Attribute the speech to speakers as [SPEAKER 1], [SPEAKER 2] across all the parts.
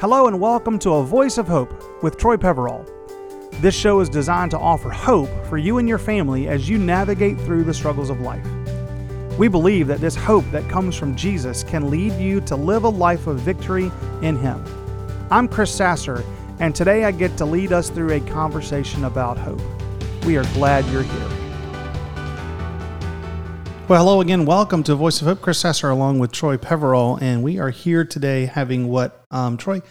[SPEAKER 1] Hello and welcome to A Voice of Hope with Troy Peverall. This show is designed to offer hope for you and your family as you navigate through the struggles of life. We believe that this hope that comes from Jesus can lead you to live a life of victory in Him. I'm Chris Sasser, and today I get to lead us through a conversation about hope. We are glad you're here. Well, hello again. Welcome to Voice of Hope. Chris Sasser along with Troy Peverall, and we are here today having what, um, Troy,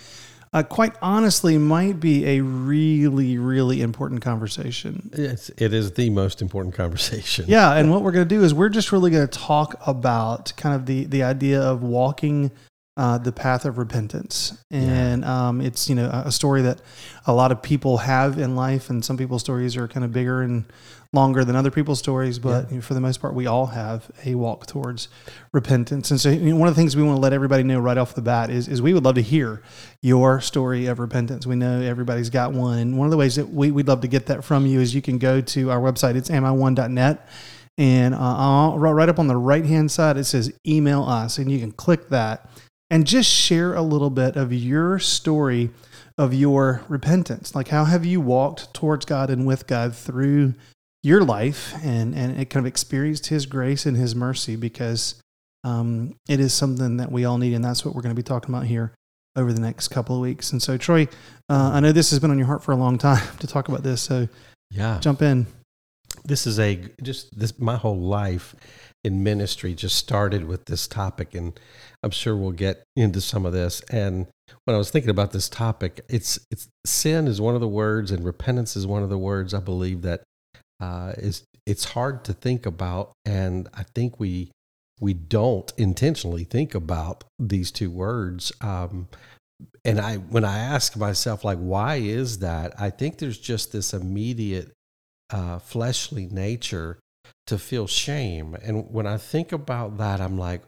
[SPEAKER 1] uh, quite honestly, might be a really, really important conversation.
[SPEAKER 2] It's, it is the most important conversation.
[SPEAKER 1] Yeah, and what we're going to do is we're just really going to talk about kind of the the idea of walking uh, the path of repentance, and um, it's you know a story that a lot of people have in life, and some people's stories are kind of bigger and longer than other people's stories, but you know, for the most part, we all have a walk towards repentance. And so, you know, one of the things we want to let everybody know right off the bat is, is we would love to hear your story of repentance. We know everybody's got one. And one of the ways that we, we'd love to get that from you is you can go to our website, it's ami1.net. And uh, right up on the right hand side, it says email us, and you can click that and just share a little bit of your story of your repentance. Like, how have you walked towards God and with God through your life and, and it kind of experienced his grace and his mercy because um, it is something that we all need. And that's what we're going to be talking about here over the next couple of weeks. And so, Troy, uh, I know this has been on your heart for a long time to talk about this. So,
[SPEAKER 2] yeah,
[SPEAKER 1] jump in.
[SPEAKER 2] This is a just this my whole life in ministry just started with this topic, and I'm sure we'll get into some of this. And when I was thinking about this topic, it's it's sin is one of the words, and repentance is one of the words I believe that uh, is it's hard to think about, and I think we we don't intentionally think about these two words. Um, and I when I ask myself like, why is that? I think there's just this immediate uh, fleshly nature to feel shame, and when I think about that, I'm like,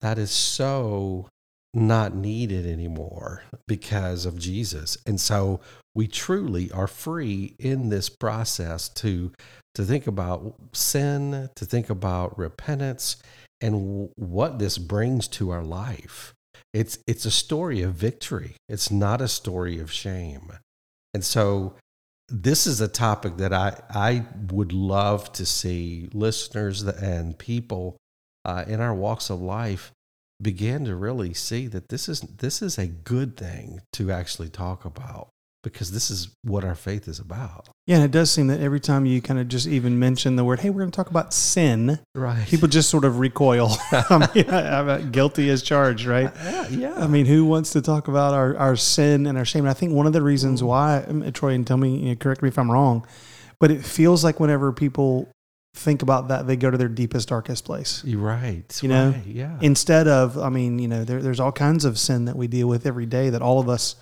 [SPEAKER 2] that is so not needed anymore because of Jesus. And so we truly are free in this process to to think about sin, to think about repentance and what this brings to our life. It's it's a story of victory. It's not a story of shame. And so this is a topic that I, I would love to see listeners and people uh, in our walks of life begin to really see that this is this is a good thing to actually talk about because this is what our faith is about.
[SPEAKER 1] Yeah, and it does seem that every time you kind of just even mention the word, "Hey, we're going to talk about sin,"
[SPEAKER 2] right?
[SPEAKER 1] People just sort of recoil. I mean, I'm guilty as charged, right?
[SPEAKER 2] Yeah, yeah.
[SPEAKER 1] I mean, who wants to talk about our, our sin and our shame? And I think one of the reasons why, um, Troy, and tell me, you know, correct me if I'm wrong, but it feels like whenever people think about that, they go to their deepest, darkest place.
[SPEAKER 2] You're right.
[SPEAKER 1] You know,
[SPEAKER 2] right, yeah.
[SPEAKER 1] Instead of, I mean, you know, there, there's all kinds of sin that we deal with every day that all of us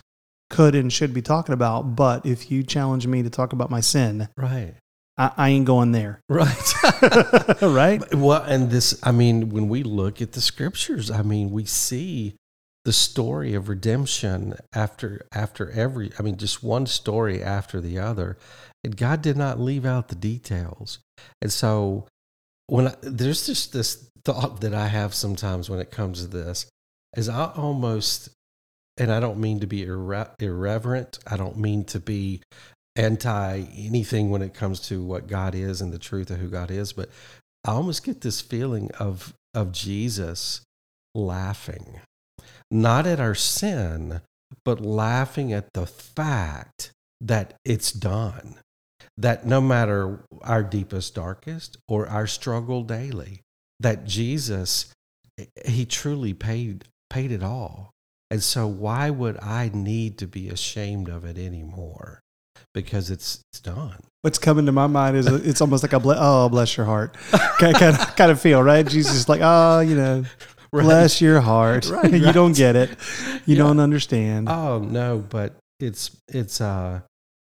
[SPEAKER 1] could and should be talking about. But if you challenge me to talk about my sin,
[SPEAKER 2] right,
[SPEAKER 1] I, I ain't going there.
[SPEAKER 2] Right,
[SPEAKER 1] right.
[SPEAKER 2] Well, and this, I mean, when we look at the scriptures, I mean, we see the story of redemption after after every. I mean, just one story after the other, and God did not leave out the details. And so, when I, there's just this thought that I have sometimes when it comes to this, is I almost and I don't mean to be irre- irreverent. I don't mean to be anti anything when it comes to what God is and the truth of who God is, but I almost get this feeling of of Jesus laughing, not at our sin, but laughing at the fact that it's done. That no matter our deepest, darkest, or our struggle daily, that Jesus, He truly paid paid it all. And so, why would I need to be ashamed of it anymore? Because it's, it's done.
[SPEAKER 1] What's coming to my mind is it's almost like a ble- oh bless your heart kind of, kind of feel right. Jesus is like oh you know right. bless your heart. Right, you don't get it. You yeah. don't understand.
[SPEAKER 2] Oh no, but it's it's uh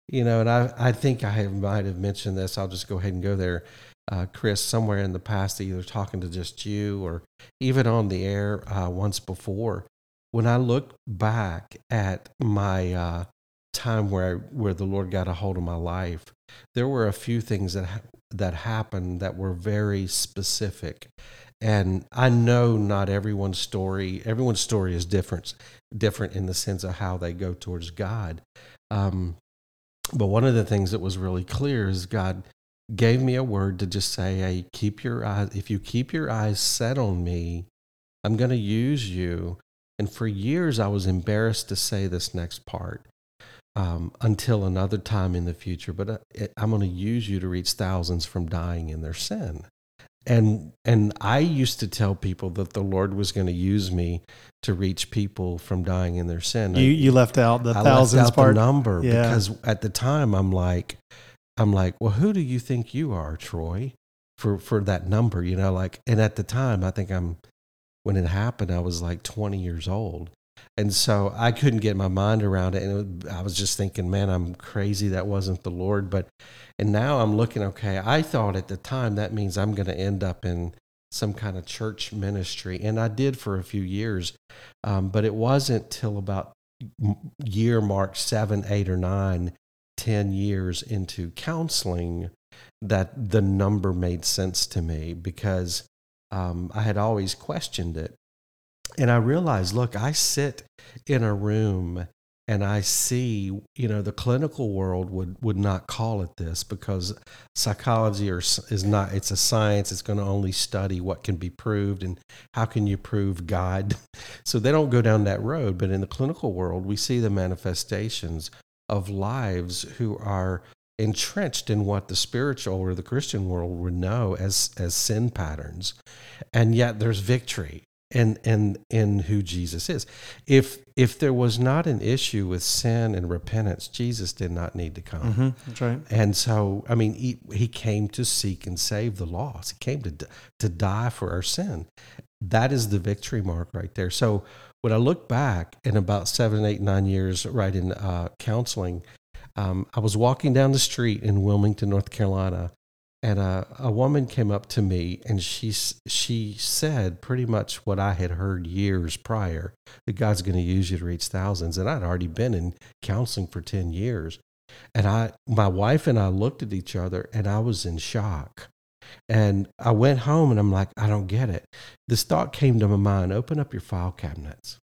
[SPEAKER 2] you know, and I I think I have, might have mentioned this. I'll just go ahead and go there. Uh, Chris, somewhere in the past, either talking to just you or even on the air uh, once before, when I look back at my uh, time where where the Lord got a hold of my life, there were a few things that that happened that were very specific, and I know not everyone's story. Everyone's story is different, different in the sense of how they go towards God. Um, but one of the things that was really clear is God gave me a word to just say, "Hey, keep your eyes. If you keep your eyes set on me, I'm going to use you." And for years, I was embarrassed to say this next part um, until another time in the future. But uh, I'm going to use you to reach thousands from dying in their sin and and I used to tell people that the Lord was going to use me to reach people from dying in their sin.
[SPEAKER 1] You you left out the I thousands out part
[SPEAKER 2] the number yeah. because at the time I'm like I'm like, well, who do you think you are, Troy, for for that number? You know, like, and at the time I think I'm when it happened I was like 20 years old, and so I couldn't get my mind around it, and it, I was just thinking, man, I'm crazy. That wasn't the Lord, but and now I'm looking, okay, I thought at the time that means I'm going to end up in some kind of church ministry. And I did for a few years. Um, but it wasn't till about year mark seven, eight, or nine, ten years into counseling that the number made sense to me because um, I had always questioned it. And I realized, look, I sit in a room and I see, you know, the clinical world would would not call it this because psychology or is not. It's a science. It's going to only study what can be proved and how can you prove God. So they don't go down that road. But in the clinical world, we see the manifestations of lives who are entrenched in what the spiritual or the Christian world would know as as sin patterns, and yet there's victory in in in who Jesus is. If if there was not an issue with sin and repentance, Jesus did not need to come.
[SPEAKER 1] Mm-hmm, that's right.
[SPEAKER 2] And so, I mean, he, he came to seek and save the lost. He came to to die for our sin. That is the victory mark right there. So when I look back in about seven, eight, nine years, right in uh, counseling, um, I was walking down the street in Wilmington, North Carolina, and a, a woman came up to me and she she said pretty much what I had heard years prior that God's going to use you to reach thousands and I'd already been in counseling for 10 years. And I my wife and I looked at each other and I was in shock. And I went home and I'm like I don't get it. This thought came to my mind open up your file cabinets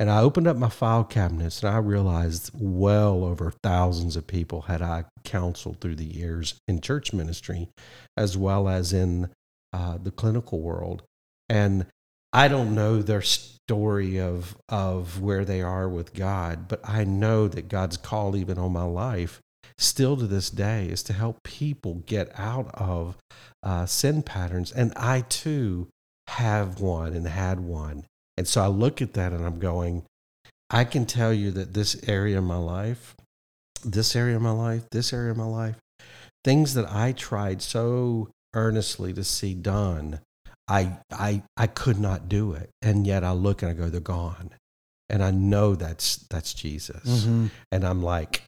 [SPEAKER 2] and I opened up my file cabinets and I realized well over thousands of people had I counseled through the years in church ministry as well as in uh, the clinical world. And I don't know their story of, of where they are with God, but I know that God's call, even on my life, still to this day, is to help people get out of uh, sin patterns. And I too have one and had one. And so I look at that and I'm going, I can tell you that this area of my life, this area of my life, this area of my life, things that I tried so earnestly to see done, I I I could not do it. And yet I look and I go, they're gone. And I know that's that's Jesus. Mm-hmm. And I'm like,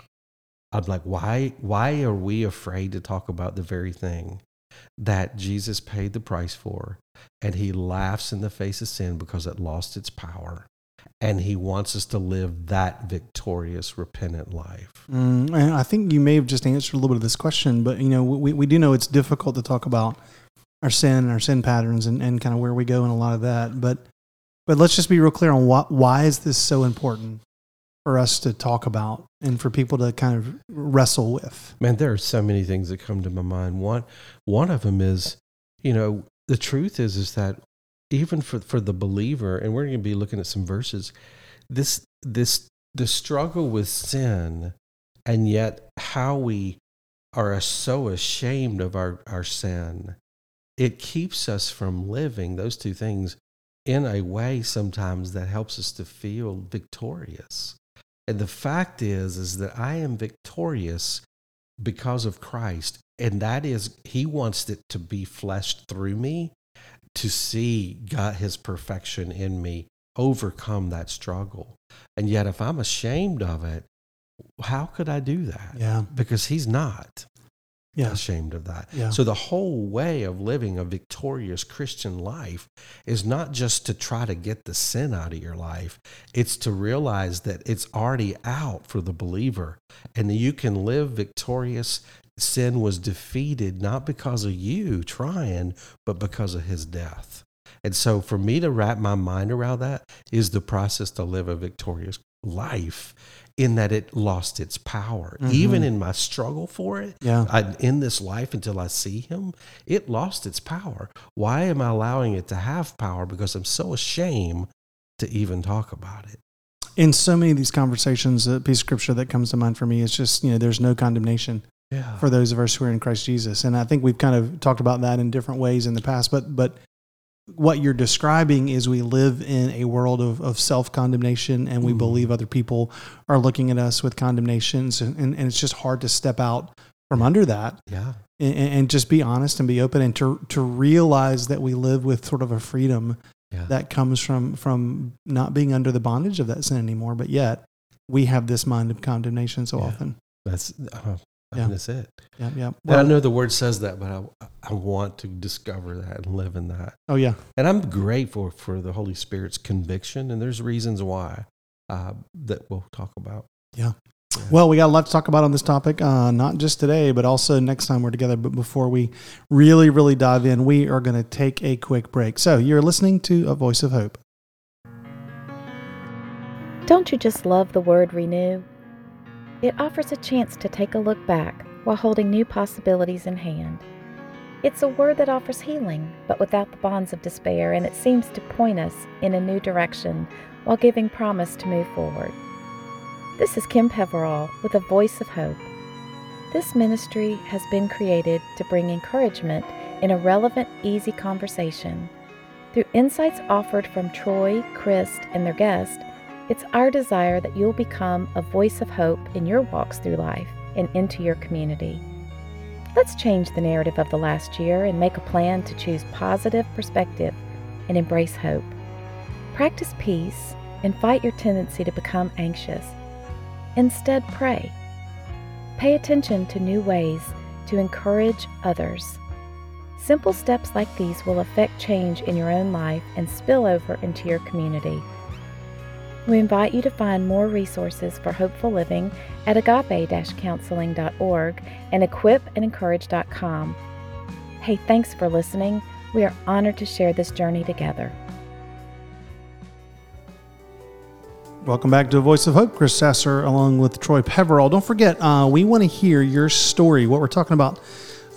[SPEAKER 2] I'm like, why why are we afraid to talk about the very thing that Jesus paid the price for, and he laughs in the face of sin because it lost its power. And he wants us to live that victorious, repentant life.
[SPEAKER 1] Mm, and I think you may have just answered a little bit of this question, but you know, we, we do know it's difficult to talk about our sin and our sin patterns and, and kind of where we go and a lot of that. But but let's just be real clear on what, why is this so important for us to talk about and for people to kind of wrestle with?
[SPEAKER 2] Man, there are so many things that come to my mind. One one of them is, you know, the truth is is that even for for the believer, and we're going to be looking at some verses, this this the struggle with sin, and yet how we are so ashamed of our, our sin, it keeps us from living those two things in a way sometimes that helps us to feel victorious. And the fact is, is that I am victorious because of Christ. And that is, He wants it to be fleshed through me to see God, His perfection in me overcome that struggle. And yet, if I'm ashamed of it, how could I do that?
[SPEAKER 1] Yeah.
[SPEAKER 2] Because He's not
[SPEAKER 1] yeah.
[SPEAKER 2] ashamed of that.
[SPEAKER 1] Yeah.
[SPEAKER 2] So the whole way of living a victorious Christian life is not just to try to get the sin out of your life. It's to realize that it's already out for the believer and that you can live victorious. Sin was defeated not because of you trying, but because of his death. And so for me to wrap my mind around that is the process to live a victorious life in that it lost its power.
[SPEAKER 1] Mhm.
[SPEAKER 2] Even in my struggle for it,
[SPEAKER 1] Yeah.
[SPEAKER 2] I, in this life until I see him, it lost its power. Why am I allowing it to have power? Because I'm so ashamed to even talk about it.
[SPEAKER 1] In so many of these conversations, a piece of scripture that comes to mind for me is just, you know, there's no condemnation
[SPEAKER 2] Yeah.
[SPEAKER 1] for those of us who are in Christ Jesus. And I think we've kind of talked about that in different ways in the past, but but what you're describing is we live in a world of, of self condemnation and we
[SPEAKER 2] Mhm.
[SPEAKER 1] believe other people are looking at us with condemnations and, and, and it's just hard to step out from under that
[SPEAKER 2] yeah.
[SPEAKER 1] and, and just be honest and be open and to to realize that we live with sort of a freedom
[SPEAKER 2] Yeah.
[SPEAKER 1] that comes from from not being under the bondage of that sin anymore, but yet we have this mind of condemnation so
[SPEAKER 2] Yeah.
[SPEAKER 1] often.
[SPEAKER 2] That's, uh, I
[SPEAKER 1] Yeah.
[SPEAKER 2] mean, that's it.
[SPEAKER 1] Yeah, yeah.
[SPEAKER 2] And I know the word says that, but I, I want to discover that and live in that.
[SPEAKER 1] oh yeah,
[SPEAKER 2] And I'm grateful for the Holy Spirit's conviction, and there's reasons why uh, that we'll talk about. Yeah.
[SPEAKER 1] Well, we got a lot to talk about on this topic, uh, not just today, but also next time we're together. But before we really, really dive in, we are going to take a quick break. So you're listening to A Voice of Hope.
[SPEAKER 3] Don't you just love the word renew? It offers a chance to take a look back while holding new possibilities in hand. It's a word that offers healing, but without the bonds of despair, and it seems to point us in a new direction while giving promise to move forward. This is Kim Peverall with a voice of hope. This ministry has been created to bring encouragement in a relevant, easy conversation. Through insights offered from Troy, Chris, and their guests, it's our desire that you'll become a voice of hope in your walks through life and into your community. Let's change the narrative of the last year and make a plan to choose positive perspective and embrace hope. Practice peace and fight your tendency to become anxious. Instead, pray. Pay attention to new ways to encourage others. Simple steps like these will affect change in your own life and spill over into your community. We invite you to find more resources for hopeful living at agape-counseling.org and equipandencourage.com. Hey, thanks for listening. We are honored to share this journey together.
[SPEAKER 1] Welcome back to Voice of Hope. Chris Sasser along with Troy Peverall. Don't forget, uh, we want to hear your story. What we're talking about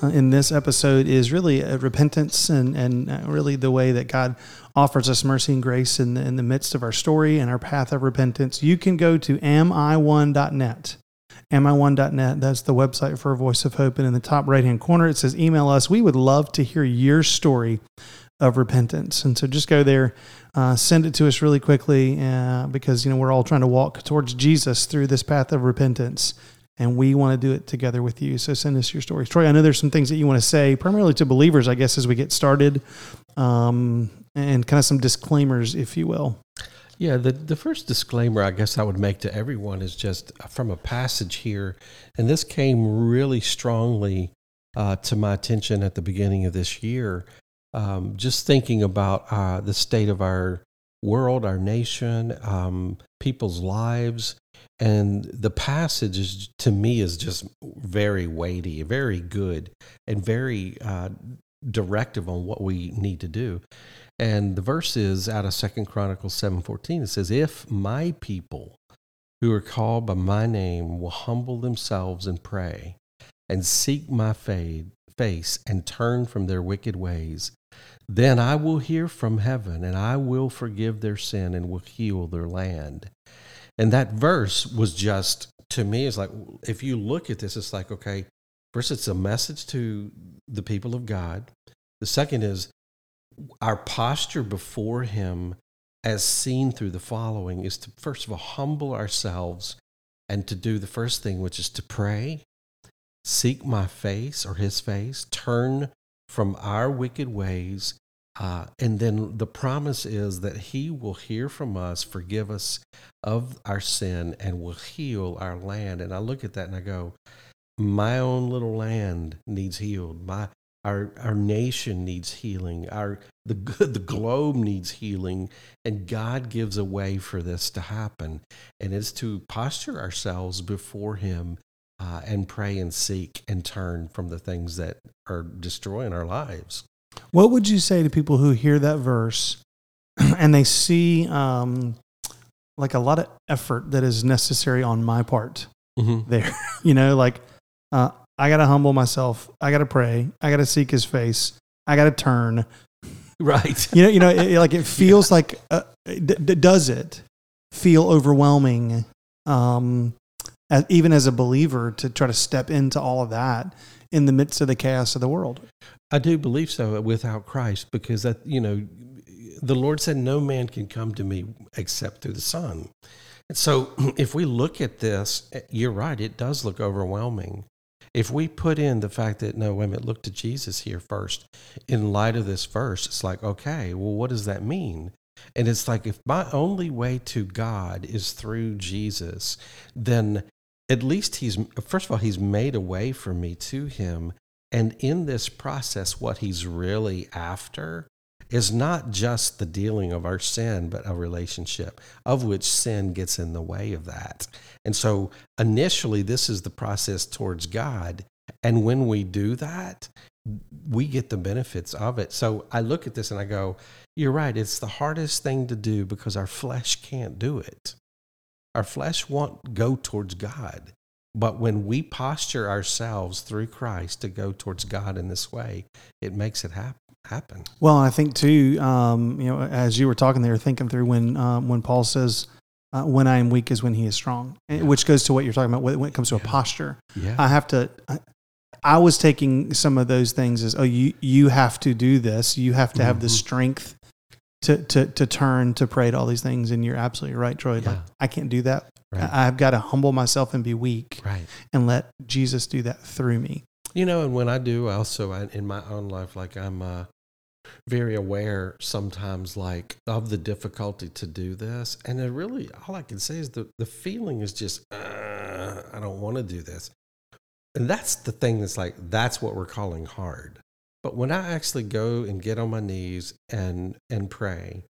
[SPEAKER 1] uh, in this episode is really uh, repentance and, and uh, really the way that God offers us mercy and grace in the, in the midst of our story and our path of repentance. You can go to ami1.net. mi1.net. That's the website for A Voice of Hope. And in the top right hand corner, it says email us. We would love to hear your story of repentance. And so just go there, uh, send it to us really quickly uh, because, you know, we're all trying to walk towards Jesus through this path of repentance. And we want to do it together with you. So send us your stories. Troy, I know there's some things that you want to say, primarily to believers, I guess, as we get started, um, and kind of some disclaimers, if you will.
[SPEAKER 2] Yeah, the, the first disclaimer I guess I would make to everyone is just from a passage here, and this came really strongly uh, to my attention at the beginning of this year. Um, just thinking about uh, the state of our world, our nation, um, people's lives, and the passage is to me is just very weighty, very good, and very uh, directive on what we need to do. And the verse is out of Second Chronicles 7:14. It says, "If my people who are called by my name will humble themselves and pray and seek my fa- face and turn from their wicked ways, then I will hear from heaven and I will forgive their sin and will heal their land." And that verse was just to me is like if you look at this it's like okay, first it's a message to the people of God. The second is our posture before him as seen through the following is to first of all humble ourselves and to do the first thing which is to pray seek my face or his face turn from our wicked ways uh, and then the promise is that he will hear from us forgive us of our sin and will heal our land. And i look at that and i go my own little land needs healed. My our our nation needs healing. Our the the globe needs healing. And god gives a way for this to happen. And it's to posture ourselves before him uh, and pray and seek and turn from the things that are destroying our lives
[SPEAKER 1] What would you say to people who hear that verse and they see um, like a lot of effort that is necessary on my part
[SPEAKER 2] Mm-hmm.
[SPEAKER 1] there? you know, like uh, I got to humble myself. I got to pray. I got to seek His face. I got to turn.
[SPEAKER 2] Right.
[SPEAKER 1] You know, you know, it, like it feels like uh, d- d- does it feel overwhelming? Um, as, even as a believer, to try to step into all of that in the midst of the chaos of the world.
[SPEAKER 2] I do believe so without Christ because that you know the Lord said no man can come to me except through the Son. And so if we look at this, eh, you're right, it does look overwhelming. If we put in the fact that no, wait a look to Jesus here first, in light of this verse, it's like, okay, well, what does that mean? And it's like if my only way to God is through Jesus, then at least he's first of all, he's made a way for me to him. And in this process, what he's really after is not just the dealing of our sin, but a relationship of which sin gets in the way of that. And so initially, this is the process towards God. And when we do that, we get the benefits of it. So I look at this and I go, You're right. It's the hardest thing to do because our flesh can't do it. Our flesh won't go towards God. But when we posture ourselves through Christ to go towards God in this way, it makes it hap- happen.
[SPEAKER 1] Well, I think too, um, you know, as you were talking there, thinking through when um, when Paul says, uh, "When I am weak is when He is strong,"
[SPEAKER 2] Yeah.
[SPEAKER 1] which goes to what you're talking about when it comes to a posture.
[SPEAKER 2] Yeah.
[SPEAKER 1] I have to. I, I was taking some of those things as, oh, you you have to do this. You have to have the
[SPEAKER 2] Mhm.
[SPEAKER 1] strength to to to turn to pray to all these things. And you're absolutely right, Troy. Like I can't do that.
[SPEAKER 2] Right.
[SPEAKER 1] I've got to humble myself and be weak
[SPEAKER 2] right.
[SPEAKER 1] and let Jesus do that through me.
[SPEAKER 2] You know, and when I do, also I, in my own life, like I'm uh, very aware sometimes, like of the difficulty to do this, and it really all I can say is the the feeling is just uh, I don't want to do this, and that's the thing that's like that's what we're calling hard. But when I actually go and get on my knees and and pray,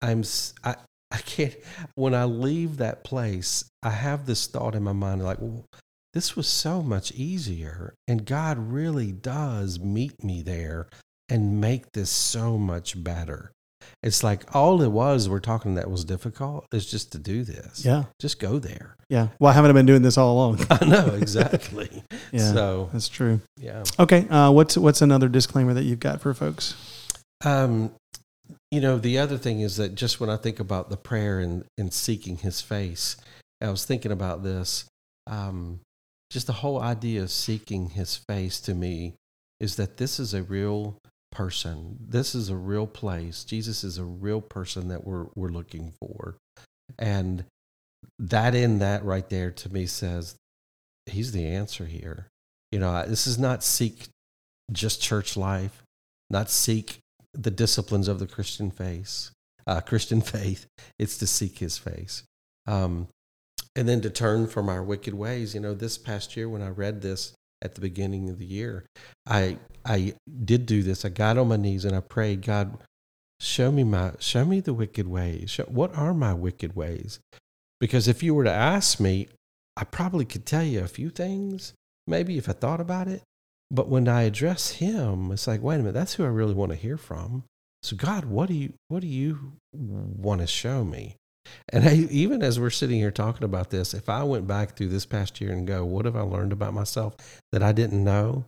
[SPEAKER 2] I'm I I can't. When I leave that place, I have this thought in my mind, like, well, this was so much easier. And God really does meet me there and make this so much better. It's like all it was, we're talking that was difficult, is just to do this.
[SPEAKER 1] Yeah,
[SPEAKER 2] Just go there.
[SPEAKER 1] yeah. Why haven't I been doing this all along?
[SPEAKER 2] I know, exactly.
[SPEAKER 1] Yeah,
[SPEAKER 2] So,
[SPEAKER 1] that's true.
[SPEAKER 2] yeah.
[SPEAKER 1] Okay, uh, what's what's another disclaimer that you've got for folks?
[SPEAKER 2] Um, you know, the other thing is that just when I think about the prayer and, and seeking his face, I was thinking about this. Um, just the whole idea of seeking his face to me is that this is a real person. This is a real place. Jesus is a real person that we're, we're looking for. And that in that right there to me says, he's the answer here. You know, this is not seek just church life, not seek the disciplines of the Christian faith. Uh, Christian faith. It's to seek His face, um, and then to turn from our wicked ways. You know, this past year when I read this at the beginning of the year, I I did do this. I got on my knees and I prayed, God, show me my show me the wicked ways. Show, what are my wicked ways? Because if you were to ask me, I probably could tell you a few things, maybe if I thought about it. But when I address him, it's like, wait a minute, that's who I really want to hear from. So God, what do you what do you want to show me? And I, even as we're sitting here talking about this, if I went back through this past year and go, what have I learned about myself that I didn't know?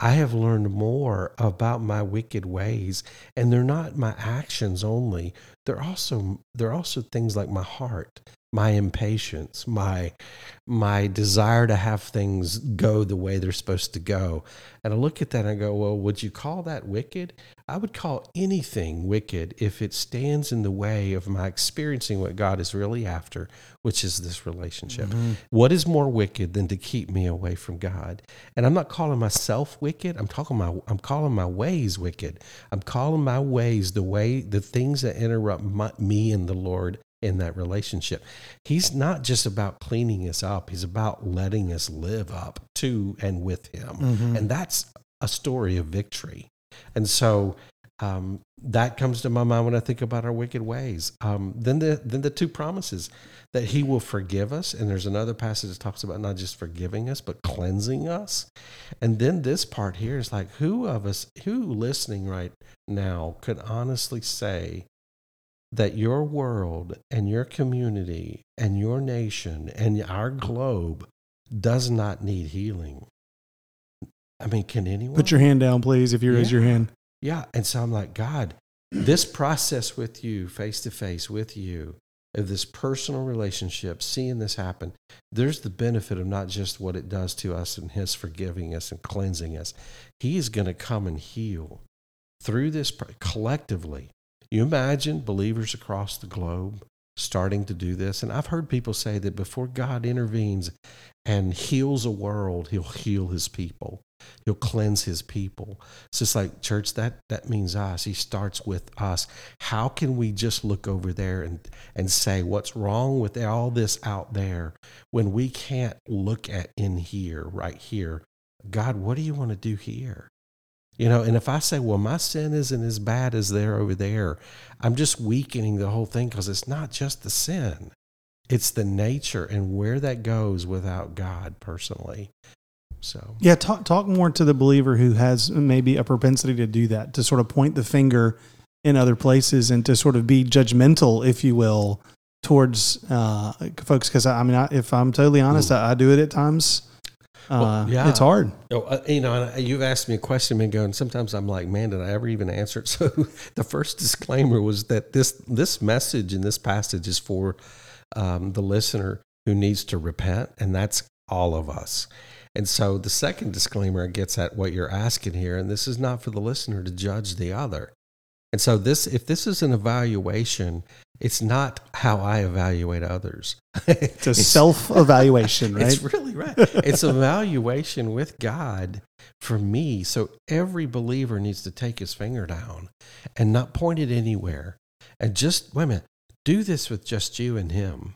[SPEAKER 2] I have learned more about my wicked ways, and they're not my actions only. They're also they're also things like my heart, my impatience, my my desire to have things go the way they're supposed to go. And I look at that and I go, well, would you call that wicked? I would call anything wicked if it stands in the way of my experiencing what God is really after, which is this relationship. Mm-hmm. What is more wicked than to keep me away from God? And I'm not calling myself wicked. I'm talking my I'm calling my ways wicked. I'm calling my ways the way the things that interrupt my, me and the Lord in that relationship. He's not just about cleaning us up. He's about letting us live up to and with him.
[SPEAKER 1] Mhm.
[SPEAKER 2] And that's a story of victory. And so Um, that comes to my mind when I think about our wicked ways. Um, then the then the two promises that He will forgive us, and there's another passage that talks about not just forgiving us but cleansing us. And then this part here is like, who of us, who listening right now, could honestly say that your world and your community and your nation and our globe does not need healing? I mean, can anyone
[SPEAKER 1] Put your hand down, please, if you raise your hand.
[SPEAKER 2] yeah. And so I'm like, God, this process with you, face to face with you, of this personal relationship, seeing this happen, there's the benefit of not just what it does to us and His forgiving us and cleansing us. He is going to come and heal through this collectively. You imagine believers across the globe starting to do this. And I've heard people say that before God intervenes and heals a world, He'll heal His people. He'll cleanse his people. It's just like church, that that means us. He starts with us. How can we just look over there and, and say what's wrong with all this out there when we can't look at in here, right here? God, what do you want to do here? You know, and if I say, well, my sin isn't as bad as they're over there, I'm just weakening the whole thing because it's not just the sin. It's the nature and where that goes without God personally. So
[SPEAKER 1] Yeah, talk talk more to the believer who has maybe a propensity to do that, to sort of point the finger in other places and to sort of be judgmental, if you will, towards uh, folks. Because I, I mean, I, if I'm totally honest, I, I do it at times. Uh,
[SPEAKER 2] Well, yeah.
[SPEAKER 1] it's hard.
[SPEAKER 2] Oh, uh, you know, you've asked me a question and go, and sometimes I'm like, man, did I ever even answer it? So the first disclaimer was that this this message in this passage is for um, the listener who needs to repent, and that's all of us. And so the second disclaimer gets at what you're asking here, and this is not for the listener to judge the other. And so this, if this is an evaluation, it's not how I evaluate others.
[SPEAKER 1] It's a self evaluation, right?
[SPEAKER 2] It's really right. It's evaluation with God for me. So every believer needs to take his finger down and not point it anywhere. And just, wait a minute, do this with just you and him.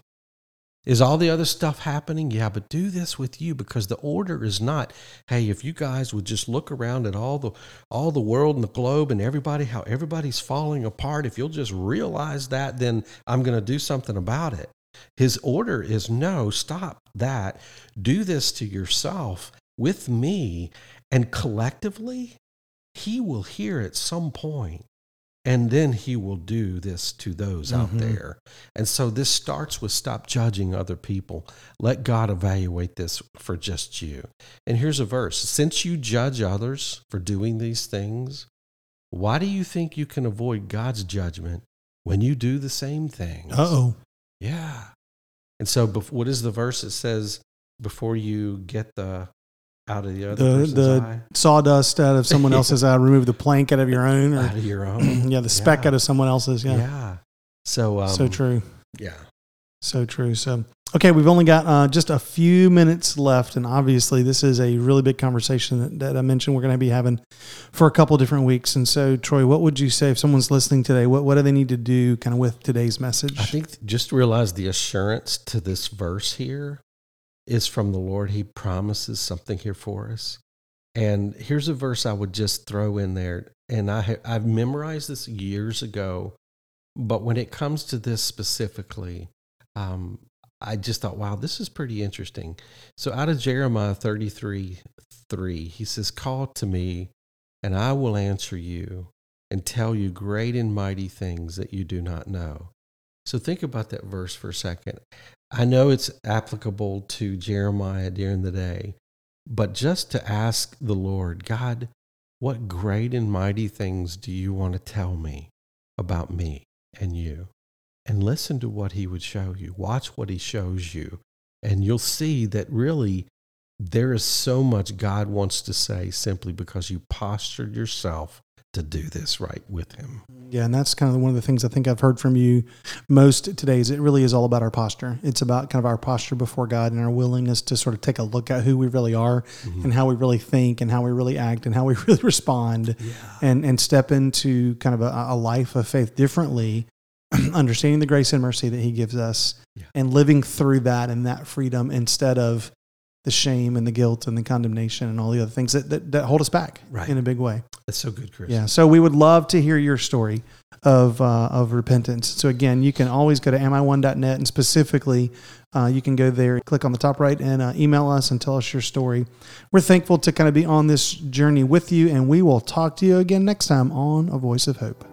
[SPEAKER 2] Is all the other stuff happening? Yeah, but do this with you because the order is not, hey, if you guys would just look around at all the all the world and the globe and everybody, how everybody's falling apart, if you'll just realize that, then I'm going to do something about it. His order is no, stop that. Do this to yourself with me, and collectively, he will hear at some point, and then he will do this to those out
[SPEAKER 1] Mhm.
[SPEAKER 2] there. And so this starts with stop judging other people. Let God evaluate this for just you. And here's a verse Since you judge others for doing these things, why do you think you can avoid God's judgment when you do the same thing?
[SPEAKER 1] Uh oh.
[SPEAKER 2] Yeah. And so, what is the verse that says before you get the out of the other
[SPEAKER 1] The- the-
[SPEAKER 2] eye,
[SPEAKER 1] Sawdust out of someone else's eye, remove the plank out of your own,
[SPEAKER 2] out of your own?
[SPEAKER 1] yeah, the speck
[SPEAKER 2] Yeah.
[SPEAKER 1] out of someone else's.
[SPEAKER 2] Yeah.
[SPEAKER 1] Yeah.
[SPEAKER 2] So, um,
[SPEAKER 1] so true.
[SPEAKER 2] Yeah.
[SPEAKER 1] So true. So, okay, we've only got uh, just a few minutes left, and obviously, this is a really big conversation that, that I mentioned we're going to be having for a couple different weeks. And so, Troy, what would you say if someone's listening today? What what do they need to do, kind of with today's message?
[SPEAKER 2] I think just realize the assurance to this verse here is from the Lord. He promises something here for us. And here's a verse I would just throw in there. And I I've memorized this years ago, but when it comes to this specifically, um, I just thought, wow, this is pretty interesting. So out of Jeremiah 33 3, he says, Call to me, and I will answer you and tell you great and mighty things that you do not know. So think about that verse for a second. I know it's applicable to Jeremiah during the day, but just to ask the Lord, God, what great and mighty things do you want to tell me about me and you? And listen to what he would show you. Watch what he shows you. And you'll see that really there is so much God wants to say simply because you postured yourself to do this right with him.
[SPEAKER 1] Yeah, and that's kind of one of the things I think I've heard from you most today is it really is all about our posture. It's about kind of our posture before God and our willingness to sort of take a look at who we really are
[SPEAKER 2] Mm-hmm.
[SPEAKER 1] and how we really think and how we really act and how we really respond and and step into kind of a, a life of faith differently, understanding the grace and mercy that he gives us
[SPEAKER 2] Yeah.
[SPEAKER 1] and living through that and that freedom instead of the shame and the guilt and the condemnation and all the other things that, that, that hold us back
[SPEAKER 2] Right.
[SPEAKER 1] in a big way.
[SPEAKER 2] That's so good, Chris.
[SPEAKER 1] Yeah. So we would love to hear your story of uh, of repentance. So again, you can always go to ami1.net and specifically, uh, you can go there, click on the top right, and uh, email us and tell us your story. We're thankful to kind of be on this journey with you, and we will talk to you again next time on A Voice of Hope.